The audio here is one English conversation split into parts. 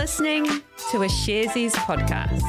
listening to a Sharesies podcast.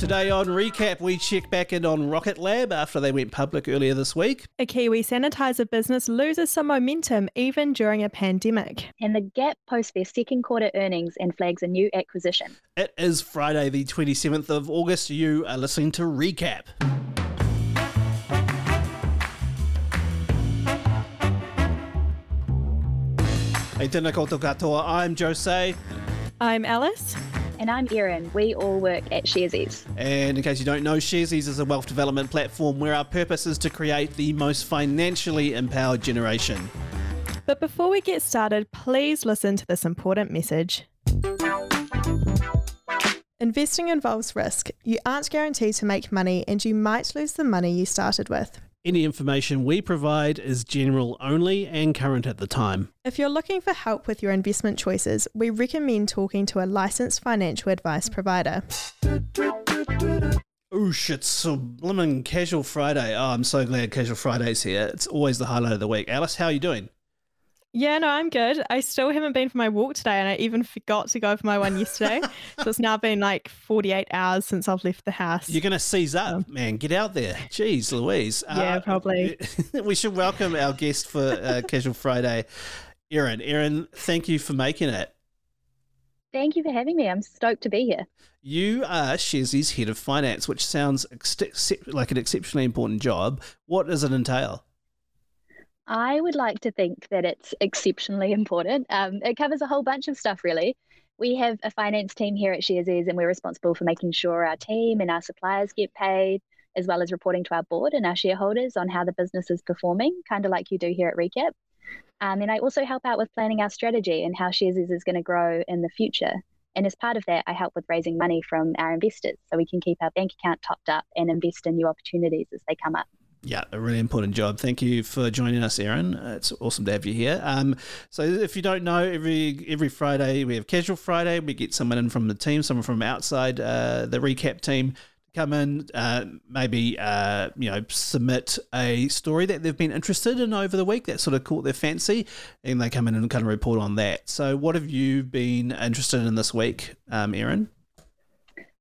Today on Recap, we check back in on Rocket Lab after they went public earlier this week. A Kiwi sanitizer business loses some momentum even during a pandemic. And the Gap posts their second quarter earnings and flags a new acquisition. It is Friday, the 27th of August. You are listening to Recap. Hey, tēnā koutou katoa. I'm Jose. I'm Alice. And I'm Erin. We all work at Sharesies. And in case you don't know, Sharesies is a wealth development platform where our purpose is to create the most financially empowered generation. But before we get started, please listen to this important message. Investing involves risk. You aren't guaranteed to make money, and you might lose the money you started with. Any information we provide is general only and current at the time. If you're looking for help with your investment choices, we recommend talking to a licensed financial advice provider. Oh, Oosh, it's a blimmin' casual Friday. Oh, I'm so glad Casual Friday's here. It's always the highlight of the week. Alice, how are you doing? Yeah, no, I'm good. I still haven't been for my walk today, and I even forgot to go for my one yesterday. so it's now been like 48 hours since I've left the house. You're going to seize up, man. Get out there. Jeez, Louise. Yeah, probably. we should welcome our guest for uh, Casual Friday, Erin. Erin, thank you for making it. Thank you for having me. I'm stoked to be here. You are Sharesies head of finance, which sounds ex- like an exceptionally important job. What does it entail? I would like to think that it's exceptionally important. Um, it covers a whole bunch of stuff, really. We have a finance team here at Sharesies, and we're responsible for making sure our team and our suppliers get paid, as well as reporting to our board and our shareholders on how the business is performing, kind of like you do here at Recap. Um, and I also help out with planning our strategy and how Sharesies is going to grow in the future. And as part of that, I help with raising money from our investors so we can keep our bank account topped up and invest in new opportunities as they come up. Yeah, a really important job. Thank you for joining us. Uh, it's awesome to have you here. Um, so, if you don't know, every every Friday we have Casual Friday. We get someone in from the team, someone from outside uh, the recap team, come in, uh, maybe uh, you know submit a story that they've been interested in over the week that sort of caught their fancy, and they come in and kind of report on that. So, what have you been interested in this week, um, Erin?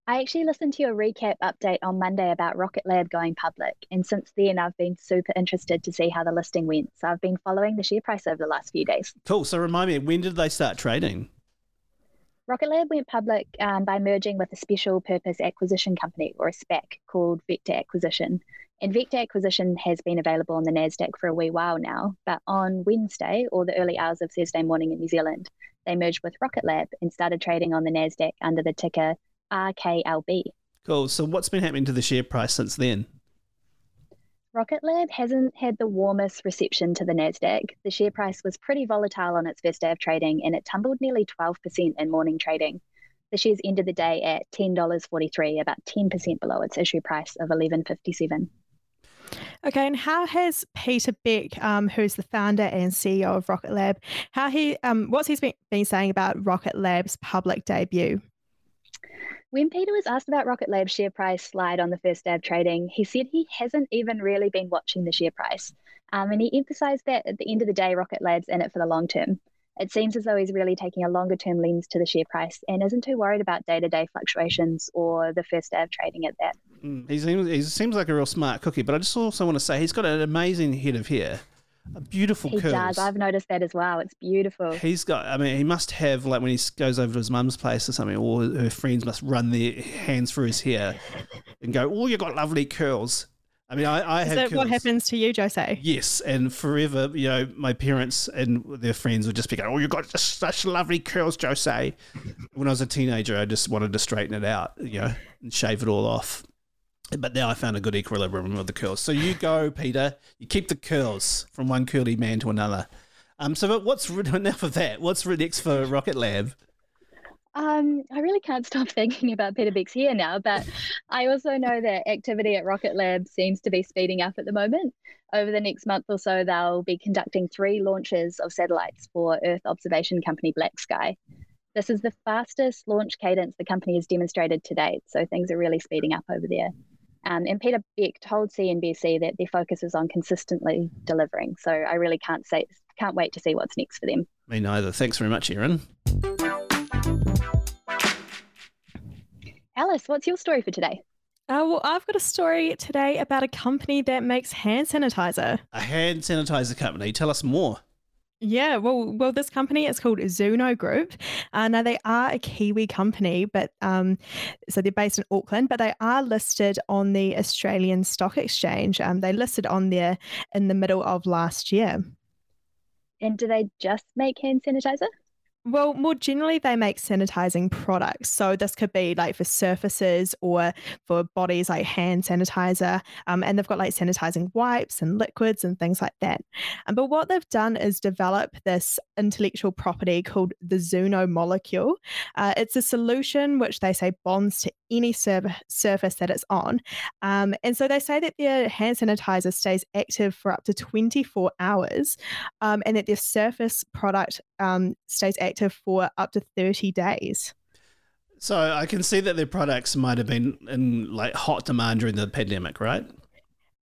I actually listened to your recap update on Monday about Rocket Lab going public, and since then I've been super interested to see how the listing went. So I've been following the share price over the last few days. Cool. So remind me, when did they start trading? Rocket Lab went public um, by merging with a special purpose acquisition company, or a SPAC, called Vector Acquisition. And Vector Acquisition has been available on the NASDAQ for a wee while now, but on Wednesday, or the early hours of Thursday morning in New Zealand, they merged with Rocket Lab and started trading on the NASDAQ under the ticker RKLB. Cool. So, what's been happening to the share price since then? Rocket Lab hasn't had the warmest reception to the NASDAQ. The share price was pretty volatile on its first day of trading and it tumbled nearly 12% in morning trading. The shares ended the day at $10.43, about 10% below its issue price of $11.57. Okay, and how has Peter Beck, um, who's the founder and CEO of Rocket Lab, how he, um, what's he been, been saying about Rocket Lab's public debut? When Peter was asked about Rocket Lab's share price slide on the first day of trading, he said he hasn't even really been watching the share price. Um, and he emphasized that at the end of the day, Rocket Lab's in it for the long term. It seems as though he's really taking a longer term lens to the share price and isn't too worried about day to day fluctuations or the first day of trading at that. Mm, he, seems, he seems like a real smart cookie, but I just also want to say he's got an amazing head of hair a beautiful he curls. does. I've noticed that as well. It's beautiful. He's got. I mean, he must have like when he goes over to his mum's place or something, all her friends must run their hands through his hair and go, "Oh, you got lovely curls." I mean, I, I Is have. that curls. what happens to you, Jose? Yes, and forever, you know, my parents and their friends would just be going, "Oh, you've got just such lovely curls, Jose." when I was a teenager, I just wanted to straighten it out, you know, and shave it all off. But now I found a good equilibrium with the curls. So you go, Peter. You keep the curls from one curly man to another. Um. So, but what's enough of that? What's next for Rocket Lab? Um, I really can't stop thinking about Peter Beck's here now, but I also know that activity at Rocket Lab seems to be speeding up at the moment. Over the next month or so, they'll be conducting three launches of satellites for Earth observation company BlackSky. This is the fastest launch cadence the company has demonstrated to date, so things are really speeding up over there. Um, and Peter Beck told CNBC that their focus is on consistently delivering. So I really can't say can't wait to see what's next for them. Me neither. Thanks very much, Erin. Alice, what's your story for today? Uh, well, I've got a story today about a company that makes hand sanitizer. A hand sanitizer company. Tell us more. Yeah, well, well, this company is called Zoono Group. Uh, now they are a Kiwi company, but um, so they're based in Auckland, but they are listed on the Australian Stock Exchange. Um, they listed on there in the middle of last year. And do they just make hand sanitizer? Well, more generally, they make sanitizing products. So this could be like for surfaces or for bodies, like hand sanitizer. Um, and they've got like sanitizing wipes and liquids and things like that. Um, but what they've done is develop this intellectual property called the Zoono molecule. Uh, it's a solution which they say bonds to any sur- surface that it's on. Um, and so they say that their hand sanitizer stays active for up to 24 hours um, and that their surface product um, stays active for up to 30 days. So I can see that their products might have been in like hot demand during the pandemic, right?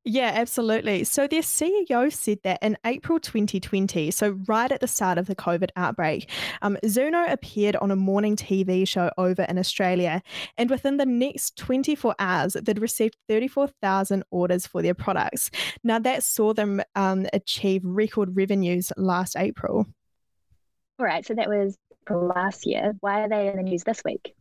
Yeah, absolutely. So their CEO said that in April 2020, so right at the start of the COVID outbreak, um, Zoono appeared on a morning TV show over in Australia, and within the next 24 hours, they'd received 34,000 orders for their products. Now that saw them um, achieve record revenues last April. All right, so that was last year. Why are they in the news this week?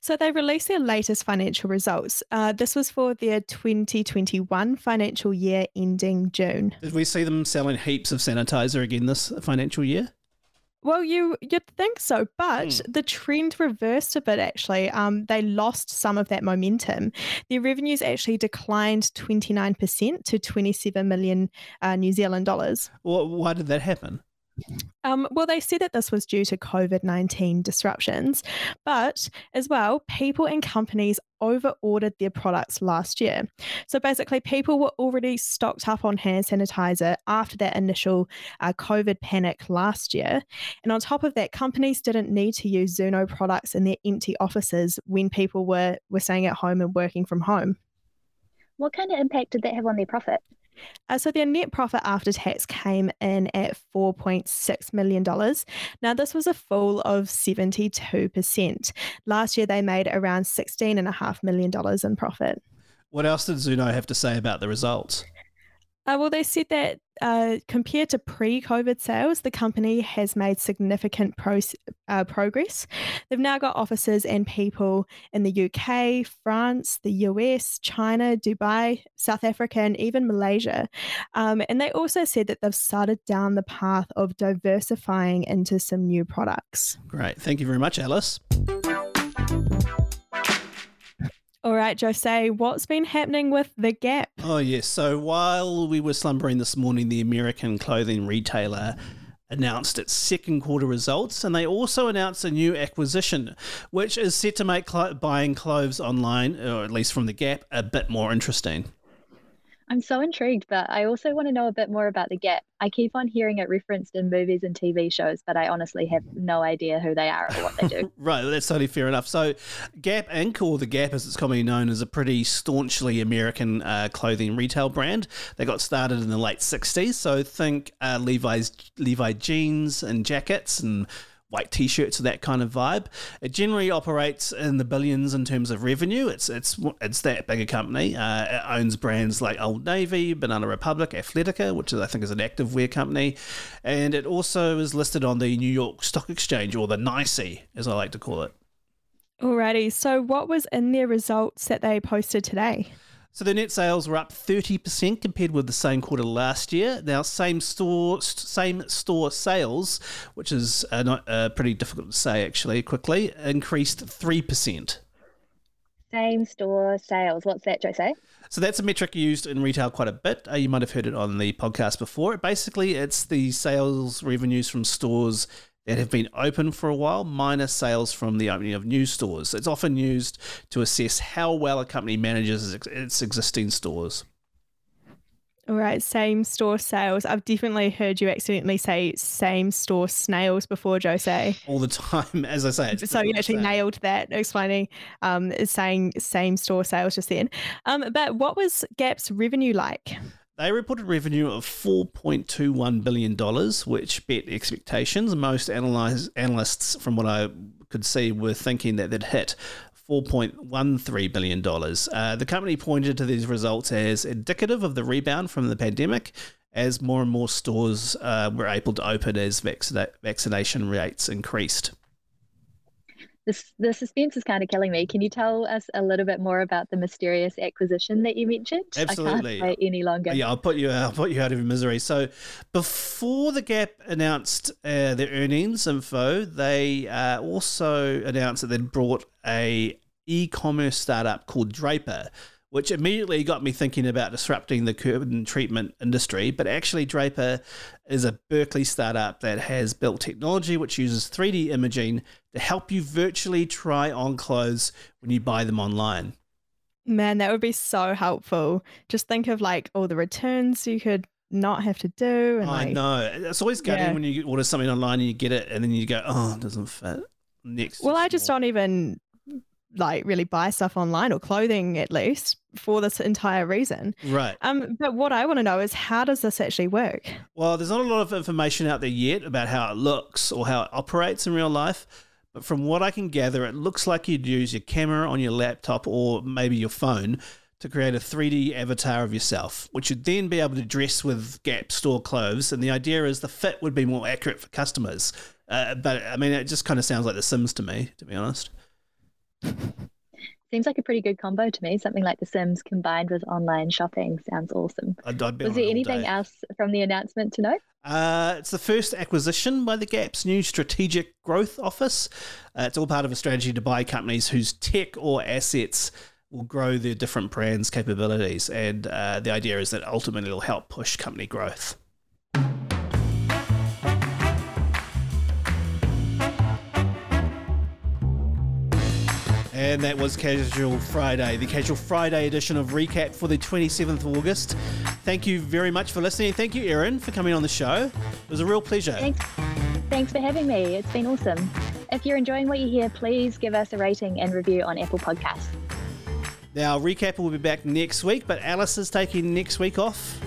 So they released their latest financial results. Uh, this was for their 2021 financial year ending June. Did we see them selling heaps of sanitizer again this financial year? Well, you you'd think so, but mm. the trend reversed a bit. Actually, um, they lost some of that momentum. Their revenues actually declined twenty nine percent to twenty seven million uh, New Zealand dollars. Well, why did that happen? Um, well, they said that this was due to COVID 19 disruptions, but as well, people and companies over ordered their products last year. So basically, people were already stocked up on hand sanitizer after that initial uh, COVID panic last year. And on top of that, companies didn't need to use Zoono products in their empty offices when people were, were staying at home and working from home. What kind of impact did that have on their profit? Uh, so their net profit after tax came in at $4.6 million. Now, this was a fall of 72%. Last year, they made around $16.5 million in profit. What else did Zoono have to say about the results? Uh, well, they said that uh, compared to pre COVID sales, the company has made significant pro- uh, progress. They've now got offices and people in the UK, France, the US, China, Dubai, South Africa, and even Malaysia. Um, and they also said that they've started down the path of diversifying into some new products. Great. Thank you very much, Alice. All right, Jose, what's been happening with The Gap? Oh, yes. So while we were slumbering this morning, the American clothing retailer announced its second quarter results and they also announced a new acquisition, which is set to make cl- buying clothes online, or at least from The Gap, a bit more interesting. I'm so intrigued, but I also want to know a bit more about the Gap. I keep on hearing it referenced in movies and TV shows, but I honestly have no idea who they are or what they do. right, that's totally fair enough. So, Gap Inc., or the Gap as it's commonly known, is a pretty staunchly American uh, clothing retail brand. They got started in the late 60s, so think uh, Levi's Levi jeans and jackets and white t-shirts or that kind of vibe. It generally operates in the billions in terms of revenue. It's it's it's that big a company. Uh, it owns brands like Old Navy, Banana Republic, Athletica, which is, I think is an active wear company, and it also is listed on the New York Stock Exchange or the NYSE, as I like to call it. Alrighty. So, what was in their results that they posted today? So the net sales were up 30% compared with the same quarter last year. Now, same store same store sales, which is uh, not uh, pretty difficult to say actually quickly, increased 3%. Same store sales. What's that, Jose? So that's a metric used in retail quite a bit. Uh, you might have heard it on the podcast before. Basically, it's the sales revenues from stores that have been open for a while, minus sales from the opening of new stores. It's often used to assess how well a company manages its existing stores. All right, same store sales. I've definitely heard you accidentally say same store snails before, Jose. All the time, as I say. so you actually nailed that, explaining, um, saying same store sales just then. Um, but what was Gap's revenue like? They reported revenue of $4.21 billion, which beat expectations. Most analyze, analysts, from what I could see, were thinking that they'd hit $4.13 billion. Uh, the company pointed to these results as indicative of the rebound from the pandemic as more and more stores uh, were able to open as vaccina- vaccination rates increased. This, the suspense is kind of killing me. Can you tell us a little bit more about the mysterious acquisition that you mentioned? Absolutely. I can't wait any longer. Yeah, I'll put you. I'll put you out of your misery. So, before the Gap announced uh, their earnings info, they uh, also announced that they'd brought a e-commerce startup called Drapr, which immediately got me thinking about disrupting the curtain treatment industry. But actually, Drapr is a Berkeley startup that has built technology which uses 3D imaging to help you virtually try on clothes when you buy them online. Man, that would be so helpful. Just think of like all the returns you could not have to do. And I like, know. It's always gutting Yeah. when you order something online and you get it and then you go, oh, it doesn't fit. Next. Well, I just small. don't even like really buy stuff online or clothing at least for this entire reason. Right. Um, but what I want to know is how does this actually work? Well, there's not a lot of information out there yet about how it looks or how it operates in real life. But from what I can gather, it looks like you'd use your camera on your laptop or maybe your phone to create a 3D avatar of yourself, which you'd then be able to dress with Gap store clothes. And the idea is the fit would be more accurate for customers. Uh, but I mean, it just kind of sounds like The Sims to me, to be honest. Seems like a pretty good combo to me. Something like The Sims combined with online shopping sounds awesome. I'd, I'd Was there anything else from the announcement to note? Uh, it's the first acquisition by the Gap's new strategic growth office. Uh, it's all part of a strategy to buy companies whose tech or assets will grow their different brands' capabilities. And uh, the idea is that ultimately it'll help push company growth. And that was Casual Friday, the Casual Friday edition of Recap for the 27th of August. Thank you very much for listening. Thank you, Erin, for coming on the show. It was a real pleasure. Thanks. Thanks for having me. It's been awesome. If you're enjoying what you hear, please give us a rating and review on Apple Podcasts. Now, Recap will be back next week, but Alice is taking next week off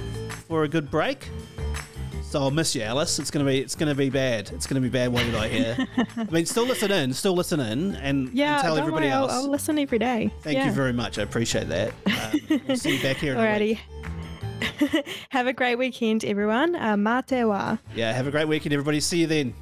for a good break. So I'll miss you, Alice. It's gonna be it's gonna be bad. It's gonna be bad. What did I hear? I mean, still listen in, still listen in, and, Yeah, and tell everybody worry, I'll, else. I'll listen every day. Thank yeah. you very much. I appreciate that. Um, we'll see you back here. Alrighty. Have a great weekend, everyone. Uh, mā te wā. Yeah. Have a great weekend, everybody. See you then.